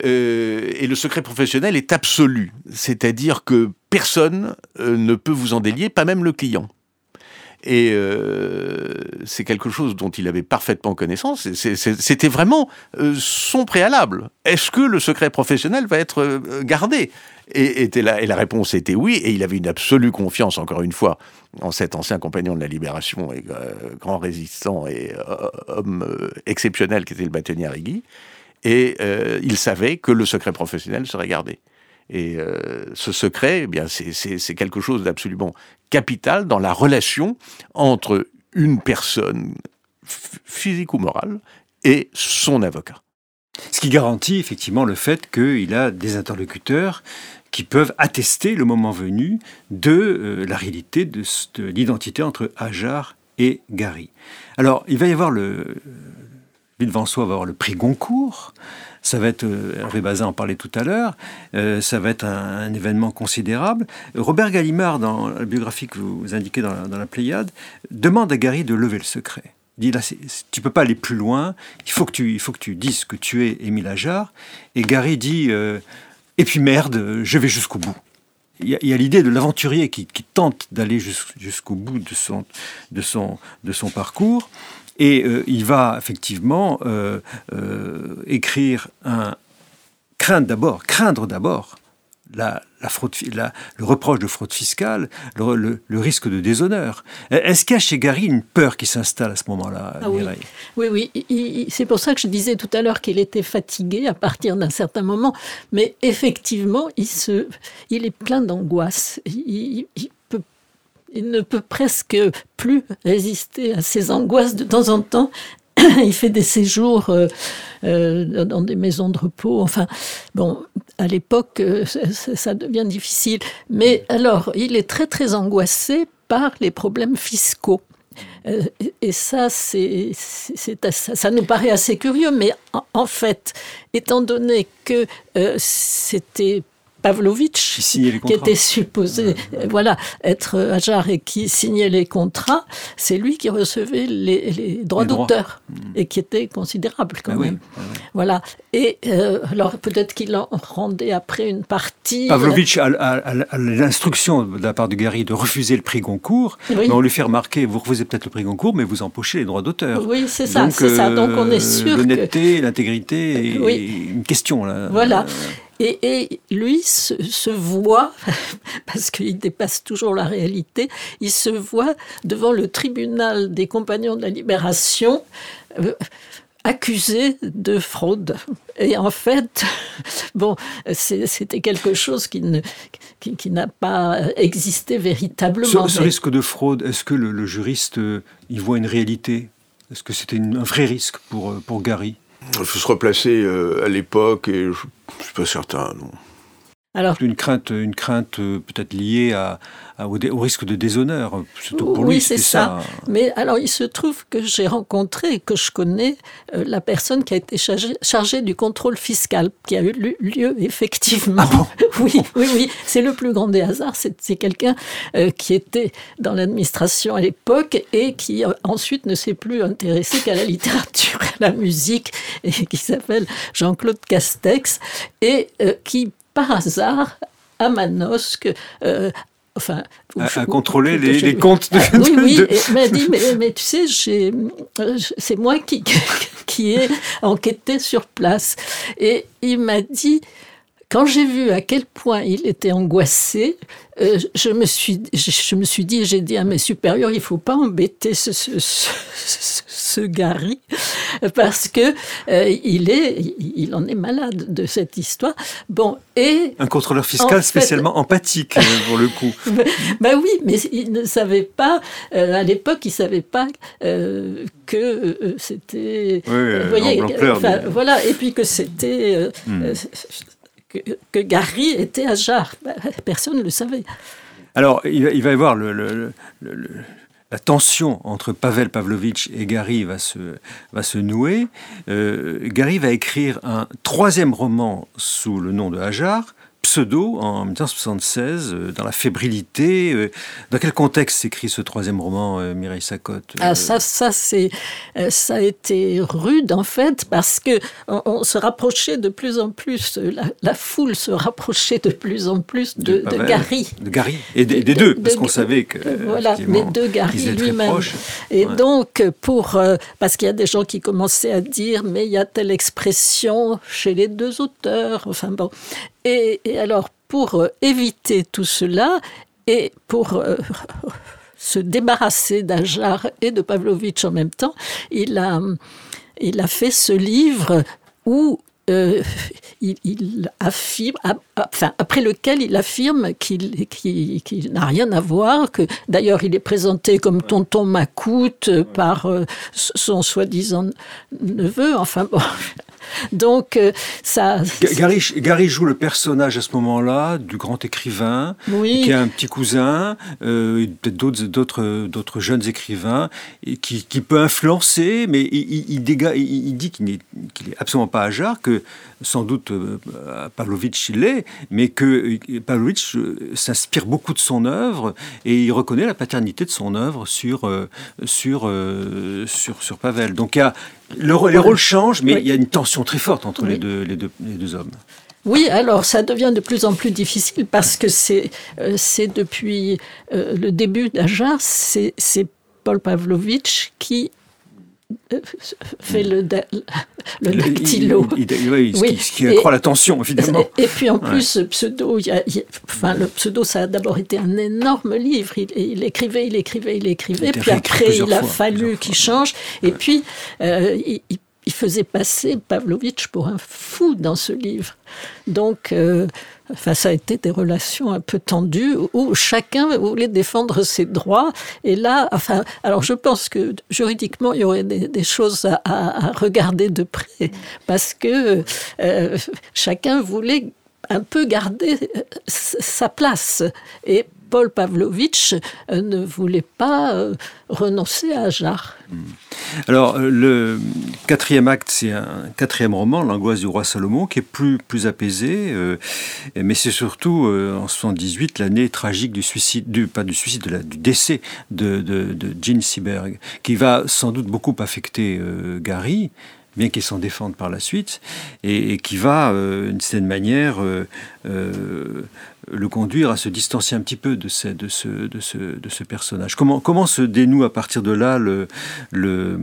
Speaker 5: euh, et le secret professionnel est absolu, c'est-à-dire que personne ne peut vous en délier, pas même le client. Et euh, c'est quelque chose dont il avait parfaitement connaissance. C'était vraiment euh, son préalable. Est-ce que le secret professionnel va être euh, gardé? Et, la réponse était oui. Et il avait une absolue confiance, encore une fois, en cet ancien compagnon de la Libération et grand résistant et homme exceptionnel qui était le bâtonnier Rigui. Et il savait que le secret professionnel serait gardé. Et euh, ce secret, eh bien, c'est quelque chose d'absolument capital dans la relation entre une personne physique ou morale et son avocat.
Speaker 2: Ce qui garantit effectivement le fait qu'il a des interlocuteurs qui peuvent attester le moment venu de euh, la réalité de, l'identité entre Ajar et Gary. Alors, il va y avoir le. Soi va avoir le prix Goncourt. Ça va être, euh, Hervé Bazin en parlait tout à l'heure, euh, ça va être un, événement considérable. Robert Gallimard, dans la biographie que vous indiquez dans la, Pléiade, demande à Gary de lever le secret. Il dit là, tu peux pas aller plus loin, il faut que tu, il faut que tu dises que tu es Émile Ajar. Et Gary dit, euh, et puis merde, je vais jusqu'au bout. Il y a, l'idée de l'aventurier qui, tente d'aller jusqu'au bout de son, parcours. Et euh, il va effectivement euh, euh, écrire un craindre d'abord, craindre d'abord la, fraude, le reproche de fraude fiscale, le, risque de déshonneur. Est-ce qu'il y a chez Gary une peur qui s'installe à ce moment-là
Speaker 4: ah oui. oui, oui, c'est pour ça que je disais tout à l'heure qu'il était fatigué à partir d'un certain moment. Mais effectivement, il, se, il est plein d'angoisse. il, il ne peut presque plus résister à ces angoisses de temps en temps. il fait des séjours dans des maisons de repos. Enfin, bon, à l'époque, ça devient difficile. Mais alors, il est très très angoissé par les problèmes fiscaux. Euh, et ça, c'est, ça, nous paraît assez curieux, mais en, fait, étant donné que euh, c'était Pavlovitch, qui, était supposé voilà, être Ajar et qui signait les contrats, c'est lui qui recevait les, droits d'auteur hmm. et qui était considérable quand ah même. Ah voilà. Et euh, alors peut-être qu'il en rendait après une partie.
Speaker 2: Pavlovitch a, l'instruction de la part de Gary de refuser le prix Goncourt, mais on lui fait remarquer vous refusez peut-être le prix Goncourt, mais vous empochez les droits d'auteur.
Speaker 4: Oui, c'est ça, c'est ça. Donc on est euh, sûr.
Speaker 2: L'honnêteté, l'intégrité, une question là.
Speaker 4: Voilà. Et, lui se, voit, parce qu'il dépasse toujours la réalité, il se voit devant le tribunal des compagnons de la libération. Euh, accusé de fraude. Et en fait, bon, c'était quelque chose qui n'a qui, n'a pas existé véritablement.
Speaker 2: Ce, risque de fraude, est-ce que le, juriste euh, y voit une réalité? Est-ce que c'était un vrai risque pour, euh, pour Gary?
Speaker 5: Il faut se replacer à l'époque et je je suis pas certain, non.
Speaker 2: Alors, une crainte, une crainte euh, peut-être liée à, au, risque de déshonneur.
Speaker 4: Surtout pour oui, c'est ça. Mais alors, il se trouve que j'ai rencontré, que je connais, euh, la personne qui a été chargée, du contrôle fiscal, qui a eu lieu effectivement. Ah oui, oui, oui. C'est le plus grand des hasards. C'est quelqu'un euh, qui était dans l'administration à l'époque et qui ensuite ne s'est plus intéressé qu'à la littérature, à la musique, et qui s'appelle Jean-Claude Castex, et qui par hasard à Manosque. Euh,
Speaker 2: enfin, à, contrôler les, comptes de.
Speaker 4: Ah, oui, oui. il m'a dit, mais, tu sais, euh, c'est moi qui, qui ai enquêté sur place. Et il m'a dit, quand j'ai vu à quel point il était angoissé, euh, je, me suis, je, me suis dit, j'ai dit à mes supérieurs, il faut pas embêter ce, ce, ce, Gary, parce que euh, il, est, il en est malade de cette histoire. Bon, et...
Speaker 2: Un contrôleur fiscal spécialement empathique, euh, pour le coup.
Speaker 4: ben oui, mais il ne savait pas, à l'époque, il ne savait pas que c'était...
Speaker 2: Oui, voyez,
Speaker 4: voilà, et puis que c'était... Hmm que, Gary était à Jarre. Bah, personne ne le savait.
Speaker 2: Alors, il va, y avoir la tension entre Pavel Pavlovitch et Gary va se, va se nouer. Euh, Gary va écrire un troisième roman sous le nom de Hajar, pseudo en 1976, euh, dans la fébrilité. Euh, dans quel contexte s'écrit ce troisième roman, euh, Mireille Sacotte
Speaker 4: ah, ça, ça, c'est, ça a été rude en fait, parce que on, se rapprochait de plus en plus, la, foule se rapprochait de plus en plus de, Gary.
Speaker 2: De Gary, et des, deux, parce qu'on savait que.
Speaker 4: Voilà, mais de Gary lui-même. Et donc, pour. parce qu'il y a des gens qui commençaient à dire, mais il y a telle expression chez les deux auteurs, enfin bon. Et, alors, pour euh, éviter tout cela et pour euh, se débarrasser d'Ajar et de Pavlovitch en même temps, il a, il a fait ce livre où euh, il, affirme, enfin, après lequel il affirme qu'il n'a rien à voir, que d'ailleurs il est présenté comme tonton Macoute par son soi-disant neveu, enfin bon, donc, euh, ça.
Speaker 2: Gary, joue le personnage à ce moment-là du grand écrivain, qui a un petit cousin, euh, peut-être d'autres, d'autres, jeunes écrivains, et qui, peut influencer, mais il, il, il dit qu'il n'est, qu'il est absolument pas à que sans doute euh, Pavlovitch l'est, mais que Pavlovitch s'inspire beaucoup de son œuvre et il reconnaît la paternité de son œuvre sur, sur, sur, sur Pavel. Donc il y a, le, les rôles changent, mais il y a une tension très forte entre les, deux, les, deux, les, deux, hommes.
Speaker 4: Oui, alors ça devient de plus en plus difficile parce que c'est euh, depuis euh, le début d'Ajar, c'est Paul Pavlovitch qui fait le, le dactylo.
Speaker 2: oui, ce qui, accroît l'attention, évidemment.
Speaker 4: Et, puis en plus, pseudo, enfin, le pseudo, ça a d'abord été un énorme livre. Il, écrivait, il écrivait, il écrivait. puis après, il a fallu qu'il change. Et puis, euh, il, il faisait passer Pavlovitch pour un fou dans ce livre. Donc, euh, enfin, ça a été des relations un peu tendues où chacun voulait défendre ses droits. Et là, enfin, alors je pense que juridiquement, il y aurait des, choses à, regarder de près parce que euh, chacun voulait un peu garder euh, sa place. Et Paul Pavlovitch euh, ne voulait pas euh, renoncer à Ajar. Hmm.
Speaker 2: Alors, le quatrième acte, c'est un quatrième roman, L'angoisse du roi Salomon, qui est plus, plus apaisé, mais c'est surtout en 78 l'année tragique du suicide, pas du suicide, du décès de, de, de Jean Seberg, qui va sans doute beaucoup affecter Gary bien qu'il s'en défende par la suite, et, qui va, d'une certaine manière, le conduire à se distancier un petit peu de ce, de ce, de ce, de ce personnage. Comment, comment se dénoue à partir de là le, le,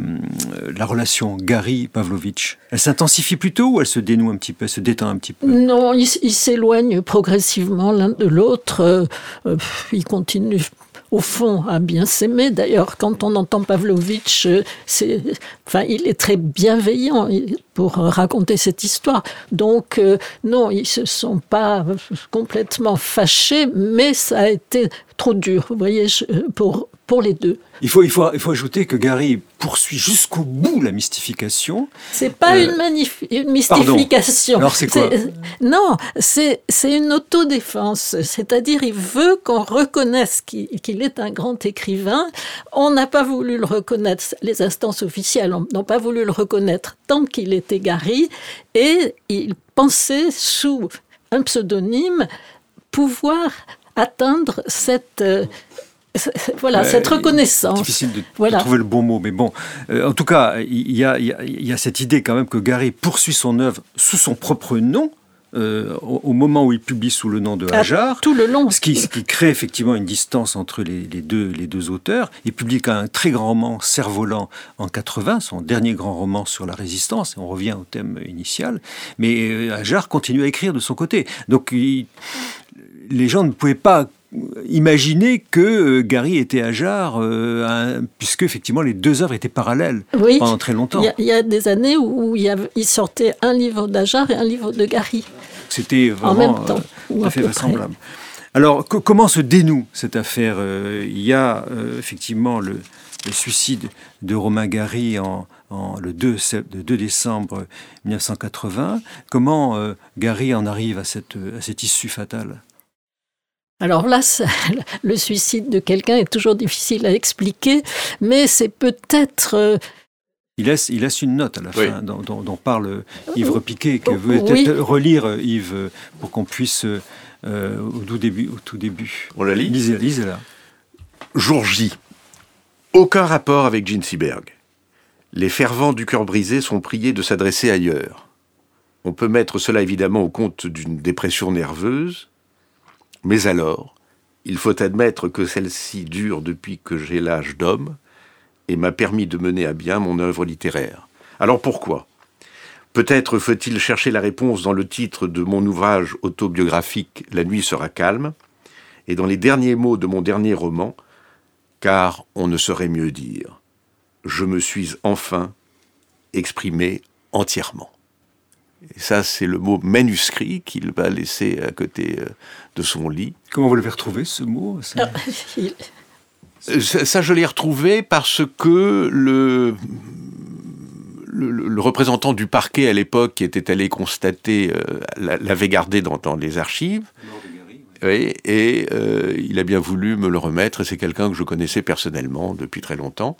Speaker 2: la relation Gary-Pavlovitch Elle s'intensifie plutôt ou elle se dénoue un petit peu, elle se détend un petit peu?
Speaker 4: Non, ils s'éloignent progressivement l'un de l'autre. Euh, euh, ils continuent au fond, à bien s'aimer. D'ailleurs, quand on entend Pavlovitch, euh, c'est, enfin, il est très bienveillant pour raconter cette histoire. Donc, euh, non, ils se sont pas complètement fâchés, mais ça a été trop dur, vous voyez, pour, pour les deux.
Speaker 2: Il faut, il, faut, il faut ajouter que Gary poursuit jusqu'au bout la mystification.
Speaker 4: C'est pas euh, une, mystification.
Speaker 2: Alors c'est quoi
Speaker 4: Non, c'est une autodéfense. C'est-à-dire, il veut qu'on reconnaisse qu'il est un grand écrivain. On n'a pas voulu le reconnaître, les instances officielles n'ont pas voulu le reconnaître tant qu'il était Gary, et il pensait sous un pseudonyme pouvoir atteindre cette euh, voilà, cette reconnaissance.
Speaker 2: Difficile de, trouver le bon mot, mais bon. Euh, en tout cas, il y, a, cette idée quand même que Gary poursuit son œuvre sous son propre nom. Euh, au, moment où il publie sous le nom de ah, Hajar,
Speaker 4: tout le long,
Speaker 2: ce qui, ce qui, crée effectivement une distance entre les, deux, les deux auteurs. Il publie un très grand roman, Cerf-Volant, en 80, son dernier grand roman sur la résistance, et on revient au thème initial. Mais Hajar continue à écrire de son côté. Donc les gens ne pouvaient pas imaginer que euh, Gary était Ajar, euh, puisque effectivement les deux œuvres étaient parallèles pendant très longtemps.
Speaker 4: Il y, a des années où il, sortait un livre d'Ajar et un livre de Gary.
Speaker 2: C'était vraiment en même temps, euh, tout à fait vraisemblable. Alors, comment se dénoue cette affaire Il y a effectivement le, suicide de Romain Gary en, le, 2, 2, décembre 1980. Comment Gary en arrive à cette, à cette issue fatale?
Speaker 4: Alors là, le suicide de quelqu'un est toujours difficile à expliquer, mais c'est peut-être... Euh,
Speaker 2: il laisse, il laisse une note à la fin dont, parle Yves Repiquet, que veut peut-être relire Yves pour qu'on puisse euh, au, tout début, au tout début.
Speaker 5: On la lit
Speaker 2: Lisez, lisez-la.
Speaker 5: Jour J. Aucun rapport avec Jean Seberg. Les fervents du cœur brisé sont priés de s'adresser ailleurs. On peut mettre cela évidemment au compte d'une dépression nerveuse, mais alors, il faut admettre que celle-ci dure depuis que j'ai l'âge d'homme et m'a permis de mener à bien mon œuvre littéraire. Alors pourquoi? Peut-être faut-il chercher la réponse dans le titre de mon ouvrage autobiographique La nuit sera calme et dans les derniers mots de mon dernier roman, car on ne saurait mieux dire. Je me suis enfin exprimé entièrement. Et ça, c'est le mot manuscrit qu'il va laisser à côté euh, de son lit.
Speaker 2: Comment vous l'avez retrouvé, ce mot
Speaker 5: ah, euh, ça, je l'ai retrouvé parce que le, le, représentant du parquet à l'époque qui était allé constater euh, l'avait gardé dans, les archives. Oui, et il a bien voulu me le remettre, et c'est quelqu'un que je connaissais personnellement depuis très longtemps.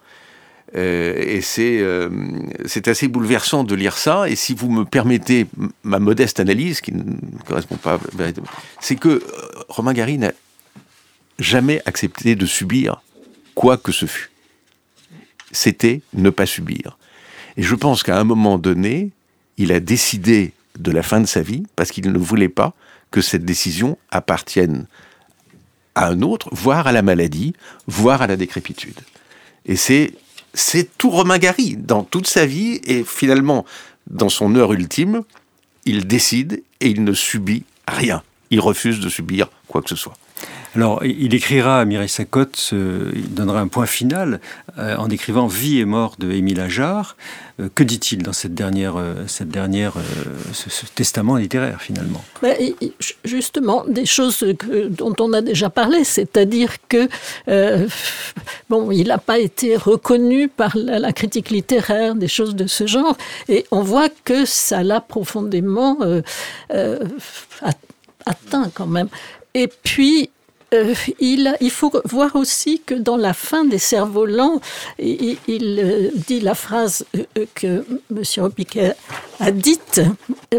Speaker 5: Euh, et euh, c'est assez bouleversant de lire ça. Et si vous me permettez ma modeste analyse, qui ne correspond pas c'est que euh, Romain Gary n'a jamais accepté de subir quoi que ce fût. C'était ne pas subir. Et je pense qu'à un moment donné, il a décidé de la fin de sa vie parce qu'il ne voulait pas que cette décision appartienne à un autre, voire à la maladie, voire à la décrépitude. Et c'est c'est tout Romain Gary dans toute sa vie et finalement dans son heure ultime, il décide et il ne subit rien. Il refuse de subir quoi que ce soit.
Speaker 2: Alors, il écrira, Mireille Sacotte, il donnera un point final en écrivant Vie et mort de Émile Ajar. que dit-il dans cette dernière, cette dernière, ce, testament littéraire finalement?
Speaker 4: Justement, des choses dont on a déjà parlé, c'est-à-dire que bon, il n'a pas été reconnu par la, critique littéraire, des choses de ce genre, et on voit que ça l'a profondément atteint quand même. Et puis, euh, il, faut voir aussi que dans la fin des cerfs-volants, il, euh, dit la phrase euh, que M. Ropiquet a dite.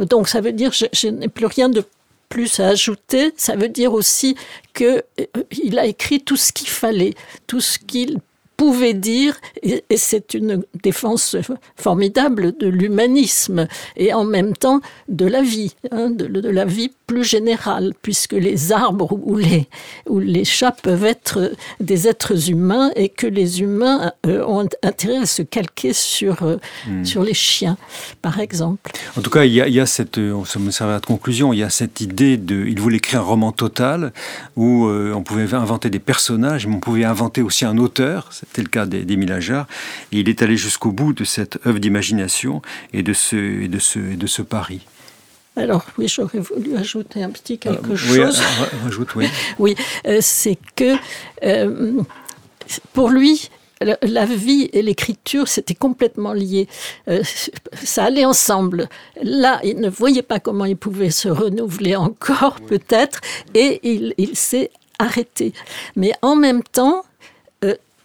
Speaker 4: Donc ça veut dire je, je n'ai plus rien de plus à ajouter. Ça veut dire aussi qu'il a écrit tout ce qu'il fallait, tout ce qu'il pouvait dire, et, c'est une défense formidable de l'humanisme et en même temps de la vie, hein, de, la vie plus générale, puisque les arbres ou les, ou les chats peuvent être des êtres humains et que les humains euh, ont intérêt à se calquer sur, euh, hmm. sur les chiens, par exemple.
Speaker 2: En tout cas, il y a, cette, on se à de conclusion, il y a cette idée de, il voulait écrire un roman total où euh, on pouvait inventer des personnages, mais on pouvait inventer aussi un auteur, c'était le cas d'Émile Ajar. Et il est allé jusqu'au bout de cette œuvre d'imagination et de ce, et de ce, de ce pari.
Speaker 4: Alors oui, j'aurais voulu ajouter un petit quelque ah, chose.
Speaker 2: Oui, rajoute, oui.
Speaker 4: oui, euh, c'est que euh, pour lui, la vie et l'écriture, c'était complètement lié. Euh, ça allait ensemble. Là, il ne voyait pas comment il pouvait se renouveler encore, peut-être, et il, il s'est arrêté. Mais en même temps,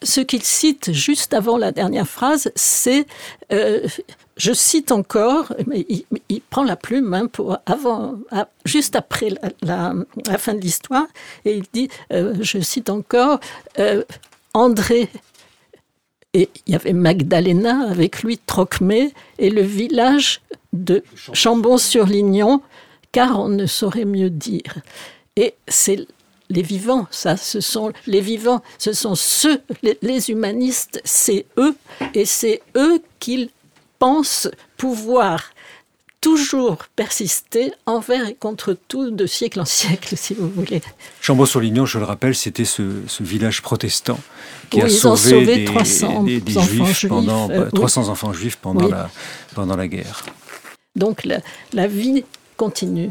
Speaker 4: ce qu'il cite juste avant la dernière phrase, c'est, euh, je cite encore, mais il, prend la plume hein, pour avant, juste après la, fin de l'histoire, et il dit, euh, je cite encore, euh, André et il y avait Magdalena avec lui, Trocmé, et le village de Chambon-sur-Lignon, car on ne saurait mieux dire. Et c'est les vivants, ça, ce sont les vivants, ce sont ceux, les, humanistes, c'est eux, et c'est eux qu'ils pensent pouvoir toujours persister envers et contre tout de siècle en siècle, si vous voulez.
Speaker 2: Chambon-sur-Lignon, je le rappelle, c'était ce, village protestant qui a sauvé, des, 300 des, juifs, pendant, 300 euh, enfants juifs pendant, la, pendant la guerre.
Speaker 4: Donc la, la vie continue.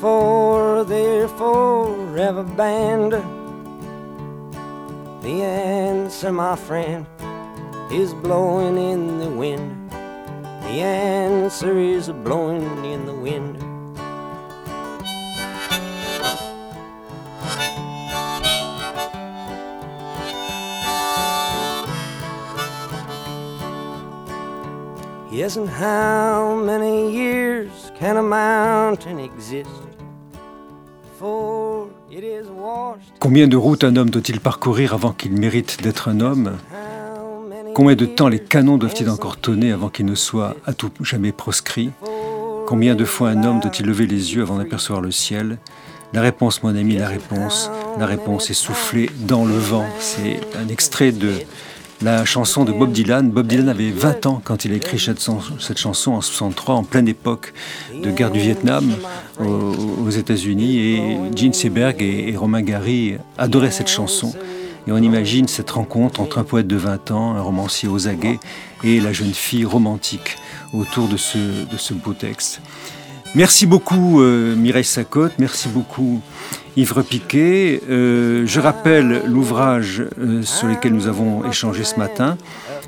Speaker 8: For their forever band. The answer, my friend, is blowing in the wind. The answer is blowing in the wind. Yes, and how many years can a mountain exist?
Speaker 2: Combien de routes un homme doit-il parcourir avant qu'il mérite d'être un homme? Combien de temps les canons doivent-ils encore tonner avant qu'il ne soit à tout jamais proscrit? Combien de fois un homme doit-il lever les yeux avant d'apercevoir le ciel? La réponse, mon ami, la réponse, la réponse est soufflée dans le vent. C'est un extrait de la chanson de Bob Dylan. Bob Dylan avait 20 ans quand il a écrit cette, chanson en 63, en pleine époque de guerre du Vietnam aux, États-Unis. Et Gene Seberg et, Romain Gary adoraient cette chanson. Et on imagine cette rencontre entre un poète de 20 ans, un romancier aux aguets, et la jeune fille romantique autour de ce, de ce beau texte. Merci beaucoup euh, Mireille Sacotte, merci beaucoup Yves Piquet. Euh, je rappelle l'ouvrage euh, sur lequel nous avons échangé ce matin.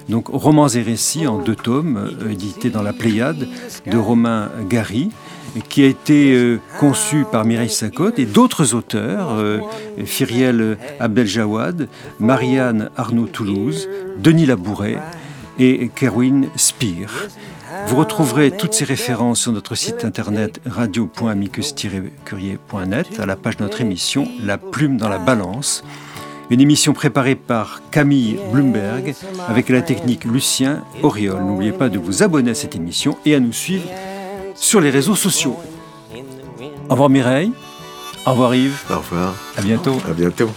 Speaker 2: Donc, Romans et récits en deux tomes, euh, édité dans la Pléiade de Romain Gary, qui a été conçu par Mireille Sacotte et d'autres auteurs, Firiel Abdeljawad, Marianne Arnaud-Toulouse, Denis Labouret et Kerwin Spear. Vous retrouverez toutes ces références sur notre site internet radio.amicus-curier.net à la page de notre émission La plume dans la balance. Une émission préparée par Camille Bloomberg avec la technique Lucien Auriol. N'oubliez pas de vous abonner à cette émission et à nous suivre sur les réseaux sociaux. Au revoir Mireille. Au revoir Yves.
Speaker 5: Au revoir.
Speaker 2: À bientôt.
Speaker 5: À bientôt.